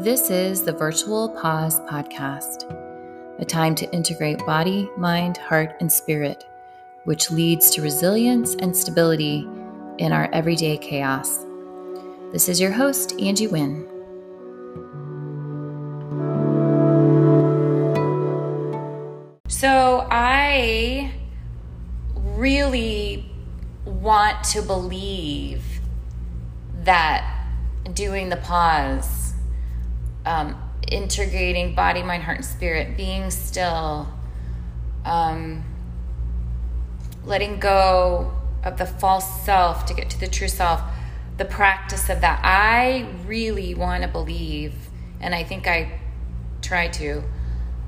This is the Virtual Pause Podcast, a time to integrate body, mind, heart, and spirit, which leads to resilience and stability in our everyday chaos. This is your host, Angie Winn. So, I really want to believe that doing the pause um, integrating body, mind, heart, and spirit, being still, um, letting go of the false self to get to the true self, the practice of that. I really want to believe, and I think I try to,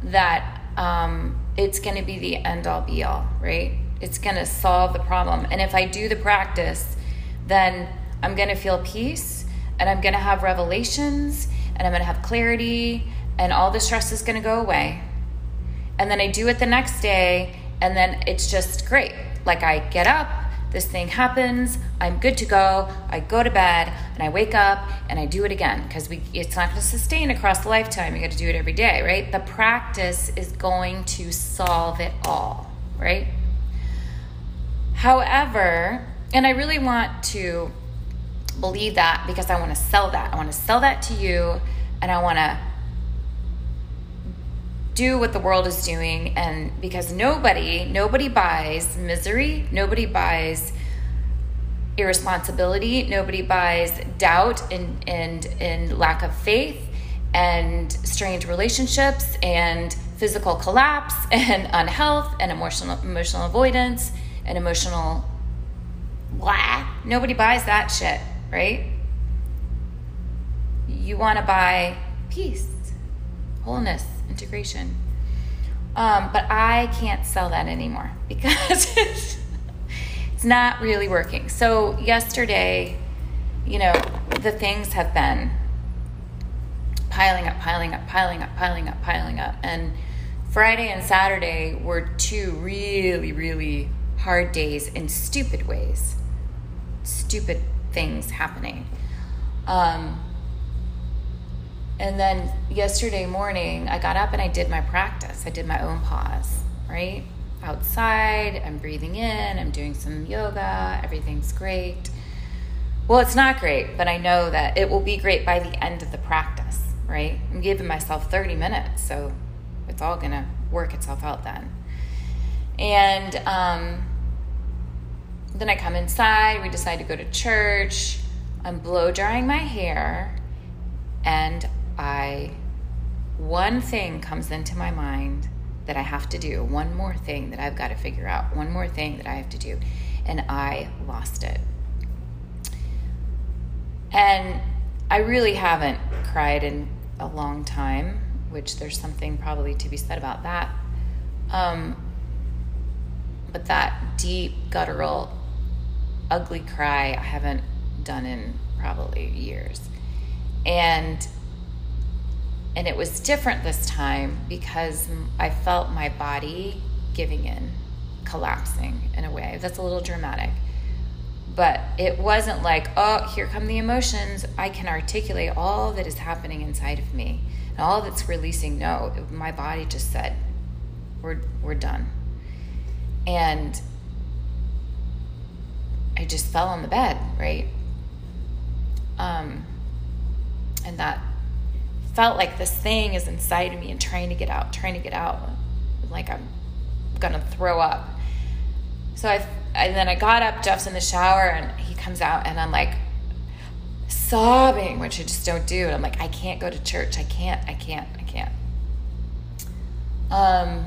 that um, it's going to be the end all be all, right? It's going to solve the problem. And if I do the practice, then I'm going to feel peace and I'm going to have revelations and I'm going to have clarity and all the stress is going to go away. And then I do it the next day and then it's just great. Like I get up, this thing happens, I'm good to go. I go to bed and I wake up and I do it again because we it's not going to sustain across the lifetime. You got to do it every day, right? The practice is going to solve it all, right? However, and I really want to believe that because I want to sell that. I want to sell that to you and I want to do what the world is doing and because nobody nobody buys misery, nobody buys irresponsibility, nobody buys doubt and and and lack of faith and strained relationships and physical collapse and unhealth and emotional emotional avoidance and emotional blah. Nobody buys that shit right? You want to buy peace, wholeness, integration. Um, but I can't sell that anymore because it's, not really working. So, yesterday, you know, the things have been piling up, piling up, piling up, piling up, piling up. And Friday and Saturday were two really, really hard days in stupid ways. Stupid things happening. Um, and then yesterday morning, I got up and I did my practice. I did my own pause, right? Outside, I'm breathing in, I'm doing some yoga, everything's great. Well, it's not great, but I know that it will be great by the end of the practice, right? I'm giving myself 30 minutes, so it's all gonna work itself out then. And um, then I come inside, we decide to go to church. I'm blow drying my hair, and I, one thing comes into my mind that I have to do, one more thing that I've got to figure out, one more thing that I have to do, and I lost it. And I really haven't cried in a long time, which there's something probably to be said about that. Um, but that deep guttural ugly cry I haven't done in probably years. And and it was different this time because I felt my body giving in, collapsing in a way. That's a little dramatic. But it wasn't like, oh, here come the emotions. I can articulate all that is happening inside of me and all that's releasing. No, my body just said, we're, we're done. And I just fell on the bed, right? Um, and that felt like this thing is inside of me and trying to get out, trying to get out, like I'm gonna throw up. So I, and then I got up. Jeff's in the shower, and he comes out, and I'm like sobbing, which I just don't do. And I'm like, I can't go to church. I can't. I can't. I can't. Um,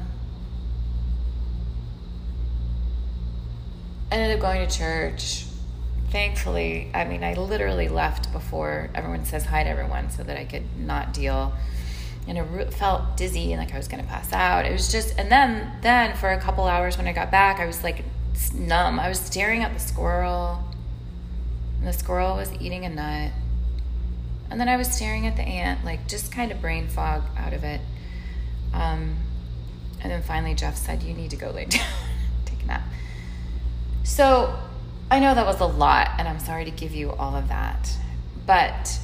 ended up going to church. Thankfully, I mean, I literally left before everyone says hi to everyone so that I could not deal. And it felt dizzy and like I was going to pass out. It was just, and then, then for a couple hours when I got back, I was like numb. I was staring at the squirrel, and the squirrel was eating a nut. And then I was staring at the ant, like just kind of brain fog out of it. Um, and then finally, Jeff said, You need to go lay down, take a nap. So I know that was a lot, and I'm sorry to give you all of that. But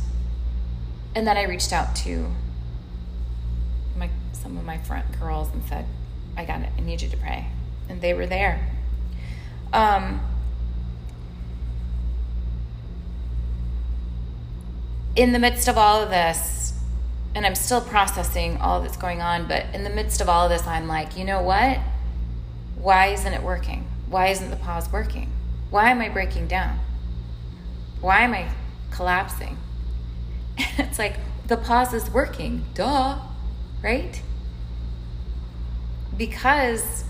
and then I reached out to my some of my front girls and said, I got it. I need you to pray. And they were there. Um, in the midst of all of this, and I'm still processing all that's going on, but in the midst of all of this, I'm like, you know what? Why isn't it working? Why isn't the pause working? Why am I breaking down? Why am I collapsing? it's like the pause is working, duh, right? Because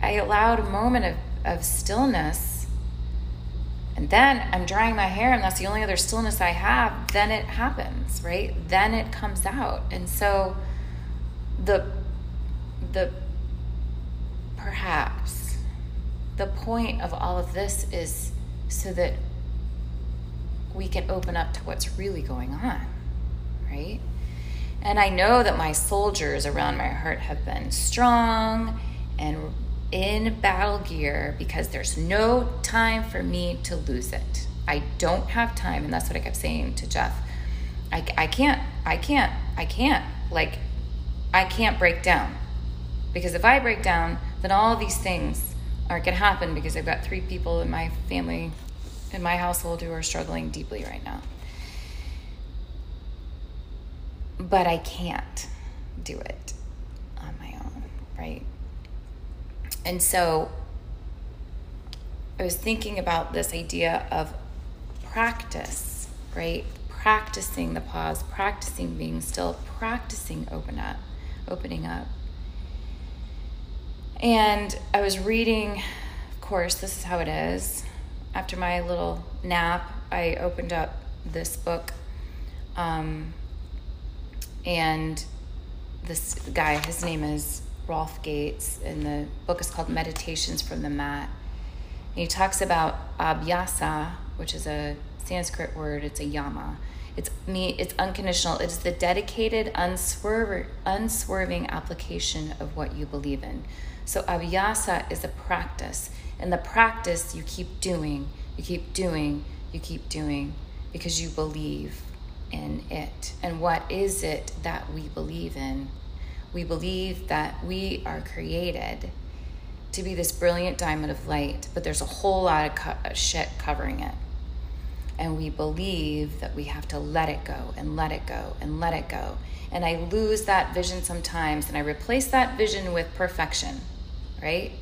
I allowed a moment of, of stillness and then I'm drying my hair and that's the only other stillness I have, then it happens, right? Then it comes out. And so the the perhaps the point of all of this is so that we can open up to what's really going on, right? And I know that my soldiers around my heart have been strong and in battle gear because there's no time for me to lose it. I don't have time. And that's what I kept saying to Jeff. I, I can't, I can't, I can't. Like, I can't break down. Because if I break down, then all these things aren't going to happen because I've got three people in my family, in my household, who are struggling deeply right now. But I can't do it on my own, right? And so I was thinking about this idea of practice, right? Practicing the pause, practicing being still, practicing open up, opening up. And I was reading, of course, this is how it is. After my little nap, I opened up this book. Um, and this guy, his name is Rolf Gates, and the book is called Meditations from the Mat. And he talks about abhyasa, which is a Sanskrit word, it's a yama. It's me, it's unconditional. It's the dedicated, unswerv- unswerving application of what you believe in. So abhyasa is a practice. And the practice you keep doing, you keep doing, you keep doing because you believe in it. And what is it that we believe in? We believe that we are created to be this brilliant diamond of light, but there's a whole lot of co- shit covering it. And we believe that we have to let it go and let it go and let it go. And I lose that vision sometimes and I replace that vision with perfection, right?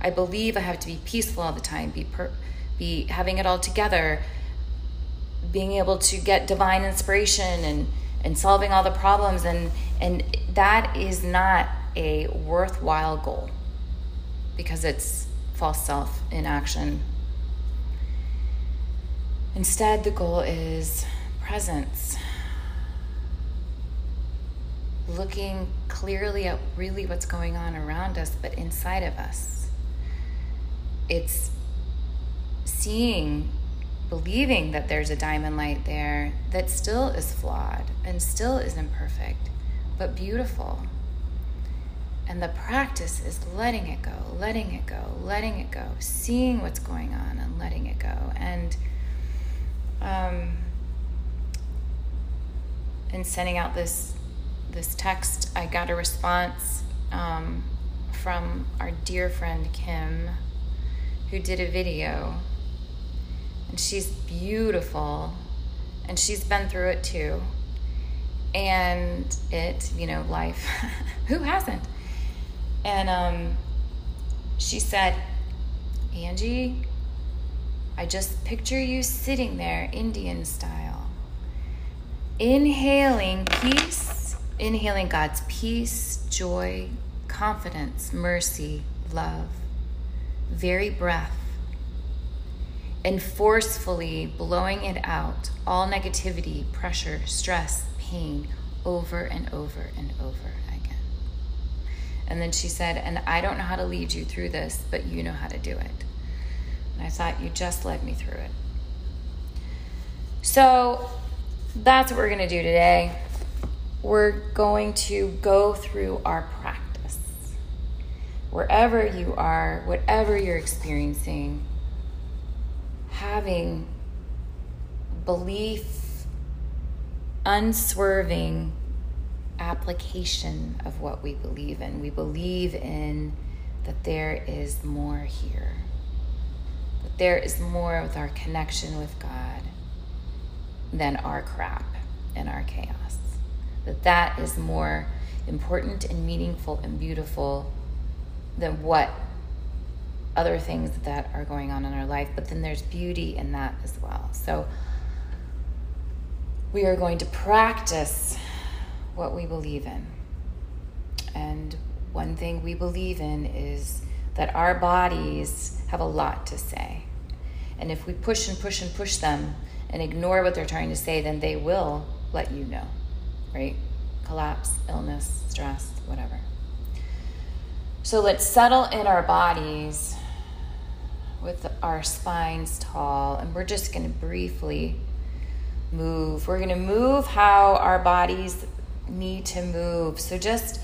I believe I have to be peaceful all the time, be per- be having it all together, being able to get divine inspiration and and solving all the problems and and that is not a worthwhile goal because it's false self in action instead the goal is presence looking clearly at really what's going on around us but inside of us it's seeing believing that there's a diamond light there that still is flawed and still is imperfect, but beautiful. And the practice is letting it go, letting it go, letting it go, seeing what's going on and letting it go. And um, and sending out this this text, I got a response um, from our dear friend Kim, who did a video. And she's beautiful and she's been through it too. And it you know life who hasn't? And um, she said angie i just picture you sitting there indian style inhaling peace inhaling god's peace joy confidence mercy love very breath and forcefully blowing it out all negativity, pressure, stress, pain over and over and over again. And then she said, And I don't know how to lead you through this, but you know how to do it. I thought, You just led me through it. So that's what we're going to do today. We're going to go through our practice. Wherever you are, whatever you're experiencing, having belief, unswerving application of what we believe in. We believe in that there is more here, there is more with our connection with God than our crap and our chaos. That that is more important and meaningful and beautiful than what other things that are going on in our life. But then there's beauty in that as well. So we are going to practice what we believe in. And one thing we believe in is that our bodies have a lot to say. And if we push and push and push them and ignore what they're trying to say, then they will let you know, right? Collapse, illness, stress, whatever. So let's settle in our bodies with our spines tall, and we're just going to briefly move. We're going to move how our bodies need to move. So just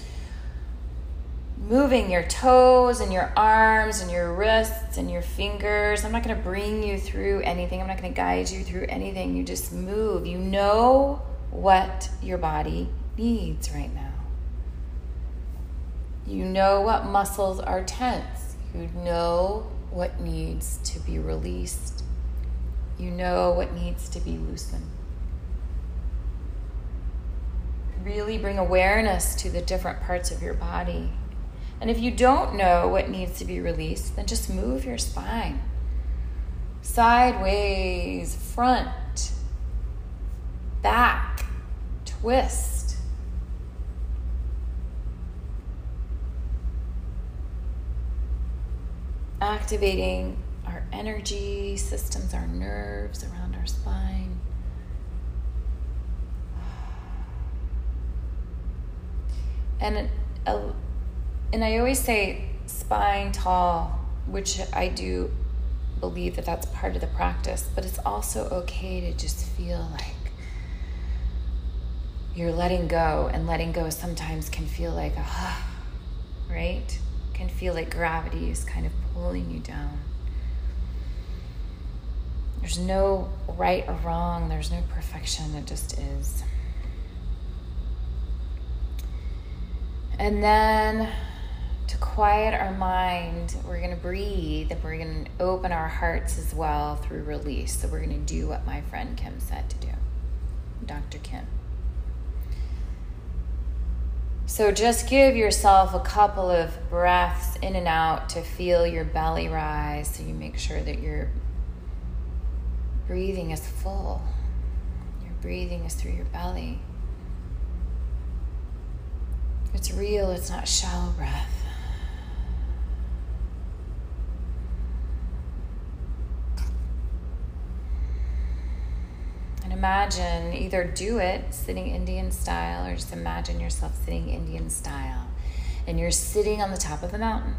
moving your toes and your arms and your wrists and your fingers. I'm not going to bring you through anything. I'm not going to guide you through anything. You just move. You know what your body needs right now. You know what muscles are tense. You know what needs to be released. You know what needs to be loosened. Really bring awareness to the different parts of your body. And if you don't know what needs to be released, then just move your spine sideways, front, back, twist. Activating our energy systems, our nerves around our spine. And a, and I always say spine tall, which I do believe that that's part of the practice, but it's also okay to just feel like you're letting go, and letting go sometimes can feel like a, right? Can feel like gravity is kind of pulling you down. There's no right or wrong, there's no perfection, it just is. And then quiet our mind, we're going to breathe and we're going to open our hearts as well through release. So we're going to do what my friend Kim said to do, Dr. Kim. So just give yourself a couple of breaths in and out to feel your belly rise so you make sure that your breathing is full. Your breathing is through your belly. It's real, it's not shallow breath. Imagine either do it sitting Indian style or just imagine yourself sitting Indian style and you're sitting on the top of the mountain.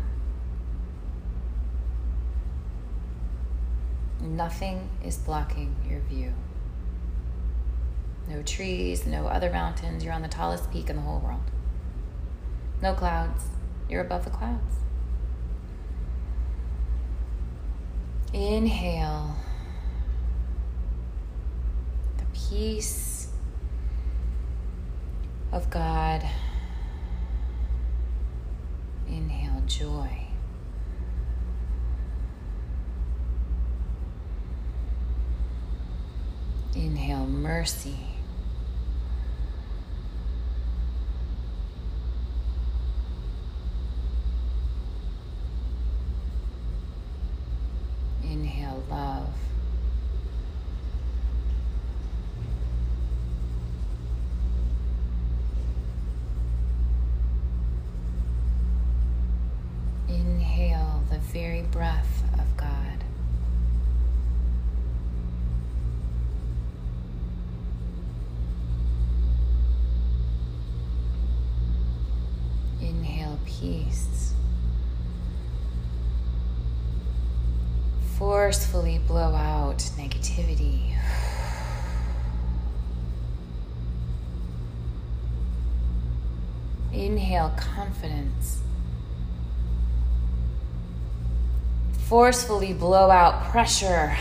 Nothing is blocking your view. No trees, no other mountains. You're on the tallest peak in the whole world. No clouds. You're above the clouds. Inhale peace of God. Inhale joy. Inhale mercy. Inhale love. Very breath of God. Inhale peace. Forcefully blow out negativity. Inhale confidence. Forcefully blow out pressure.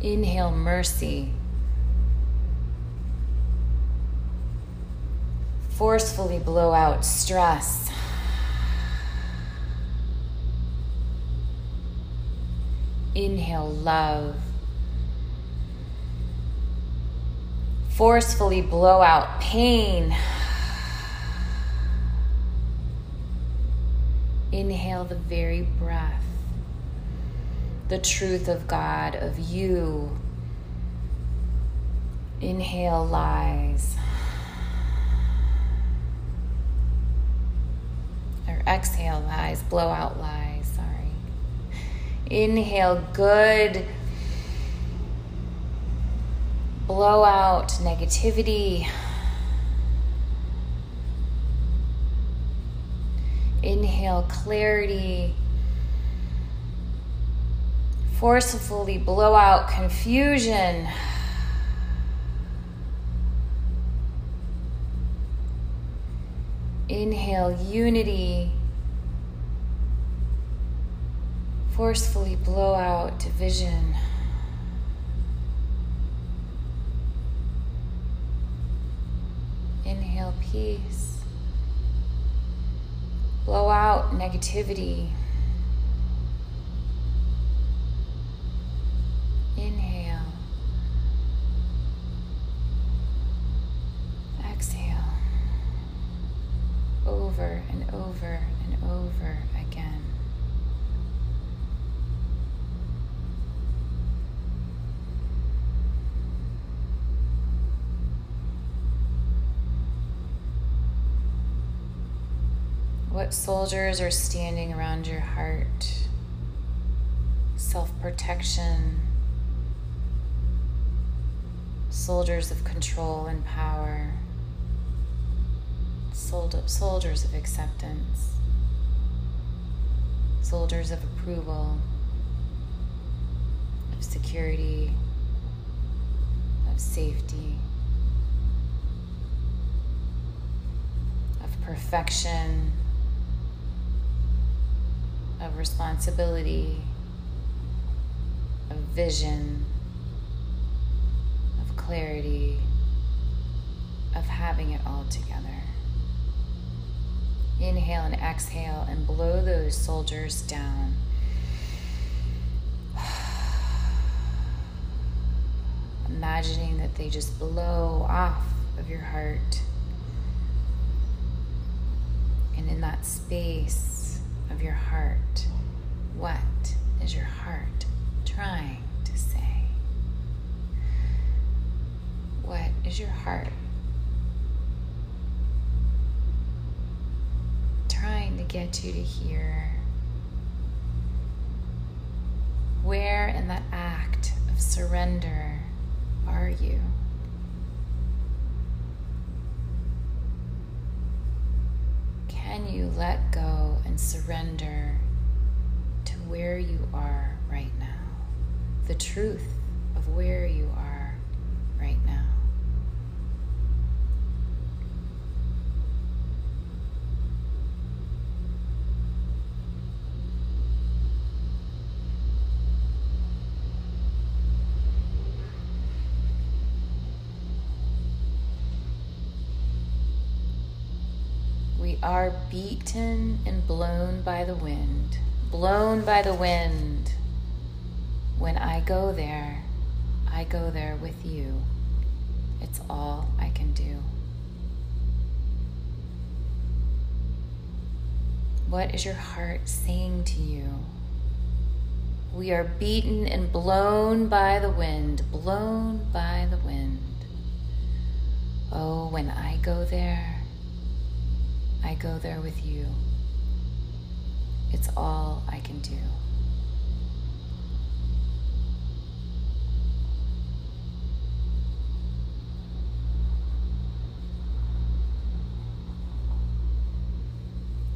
Inhale mercy. Forcefully blow out stress. Inhale love. Forcefully blow out pain. Inhale the very breath, the truth of God, of you. Inhale lies. Or exhale lies, blow out lies, sorry. Inhale good. Blow out negativity. Inhale clarity. Forcefully blow out confusion. Inhale unity. Forcefully blow out division. Inhale peace. Blow out negativity. Inhale. Exhale. Over and over and over again. What soldiers are standing around your heart? Self protection, soldiers of control and power, soldiers of acceptance, soldiers of approval, of security, of safety. of perfection, of responsibility, of vision, of clarity, of having it all together. Inhale and exhale and blow those soldiers down. Imagining that they just blow off of your heart. And in that space, of your heart. What is your heart trying to say? What is your heart trying to get you to hear? Where in that act of surrender are you? You let go and surrender to where you are right now? The truth of where you are right now. Are beaten and blown by the wind, blown by the wind. When I go there, I go there with you. It's all I can do. What is your heart saying to you? We are beaten and blown by the wind, blown by the wind. Oh, when I go there, I go there with you. It's all I can do.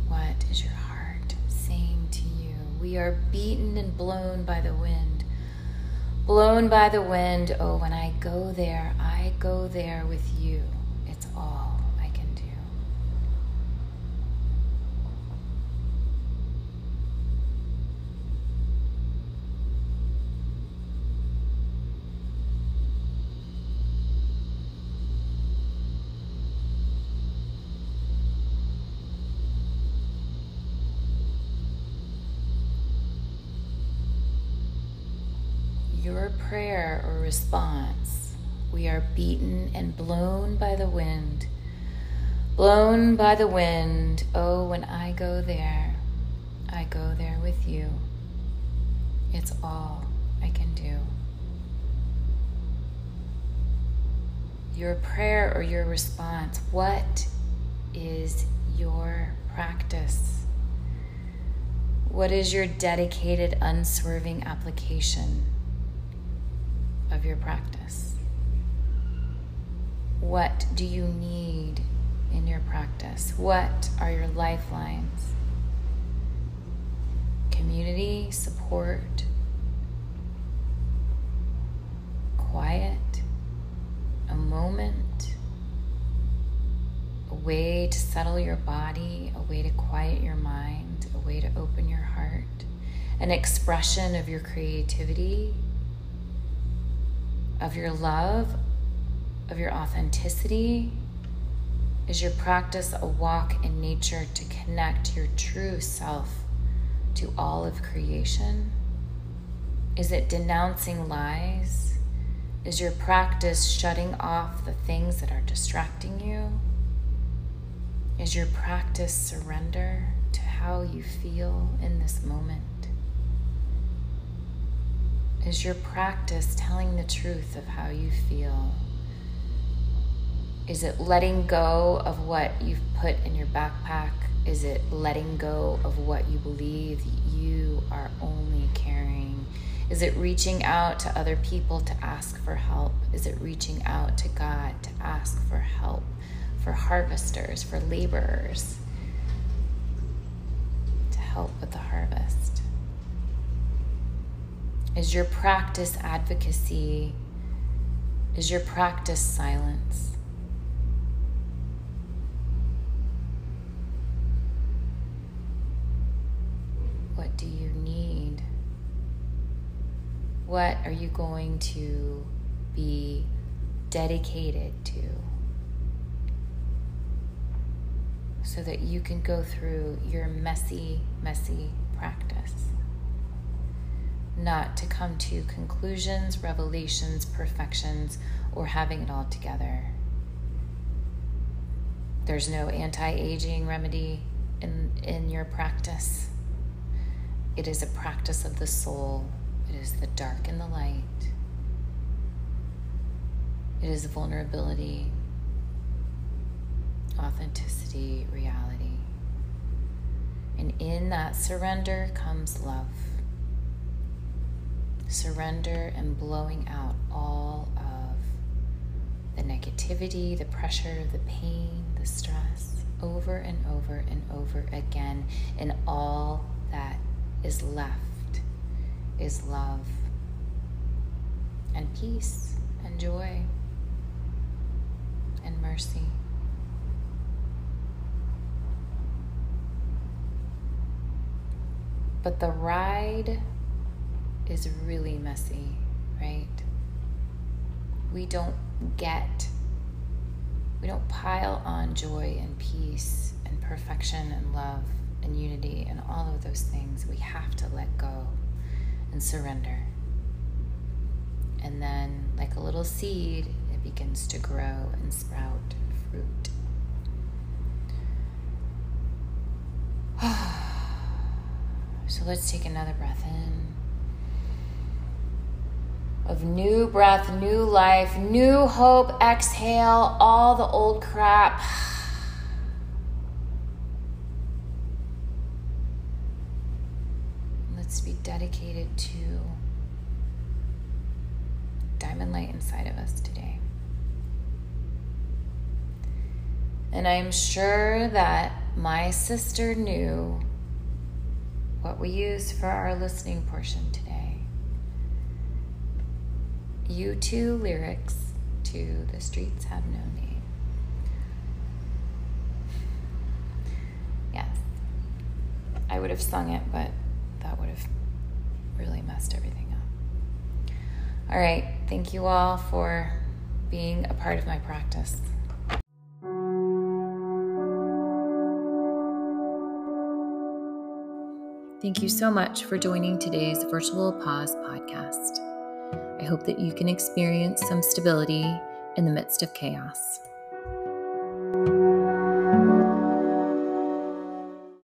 What is your heart saying to you? We are beaten and blown by the wind. Blown by the wind. Oh, when I go there, I go there with you. It's all response? We are beaten and blown by the wind. Blown by the wind, oh, when I go there, I go there with you. It's all I can do. Your prayer or your response, what is your practice? What is your dedicated, unswerving application of your practice? What do you need in your practice? What are your lifelines? Community, support, quiet, a moment, a way to settle your body, a way to quiet your mind, a way to open your heart, an expression of your creativity, of your love, of your authenticity is your practice a walk in nature to connect your true self to all of creation? Is it denouncing lies? Is your practice shutting off the things that are distracting you? Is your practice surrender to how you feel in this moment? Is your practice telling the truth of how you feel? Is it letting go of what you've put in your backpack? Is it letting go of what you believe you are only carrying? Is it reaching out to other people to ask for help? Is it reaching out to God to ask for help for harvesters, for laborers, to help with the harvest? Is your practice advocacy? Is your practice silence? What do you need? What are you going to be dedicated to? So that you can go through your messy, messy practice. Not to come to conclusions, revelations, perfections, or having it all together. There's no anti aging remedy in, in your practice. It is a practice of the soul. It is the dark and the light. It is vulnerability, authenticity, reality. And in that surrender comes love. Surrender and blowing out all of the negativity, the pressure, the pain, the stress over and over and over again And all that is left is love and peace and joy and mercy. But the ride is really messy, right? We don't get, we don't pile on joy and peace and perfection and love and unity and all of those things, we have to let go and surrender. And then, like a little seed, it begins to grow and sprout and fruit. so let's take another breath in. Of new breath, new life, new hope. Exhale all the old crap Let's be dedicated to diamond light inside of us today. And I'm sure that my sister knew what we use for our listening portion today. U2 lyrics to The Streets Have No Name. Yes, I would have sung it, but that would have really messed everything up. All right. Thank you all for being a part of my practice. Thank you so much for joining today's Virtual Pause podcast. I hope that you can experience some stability in the midst of chaos.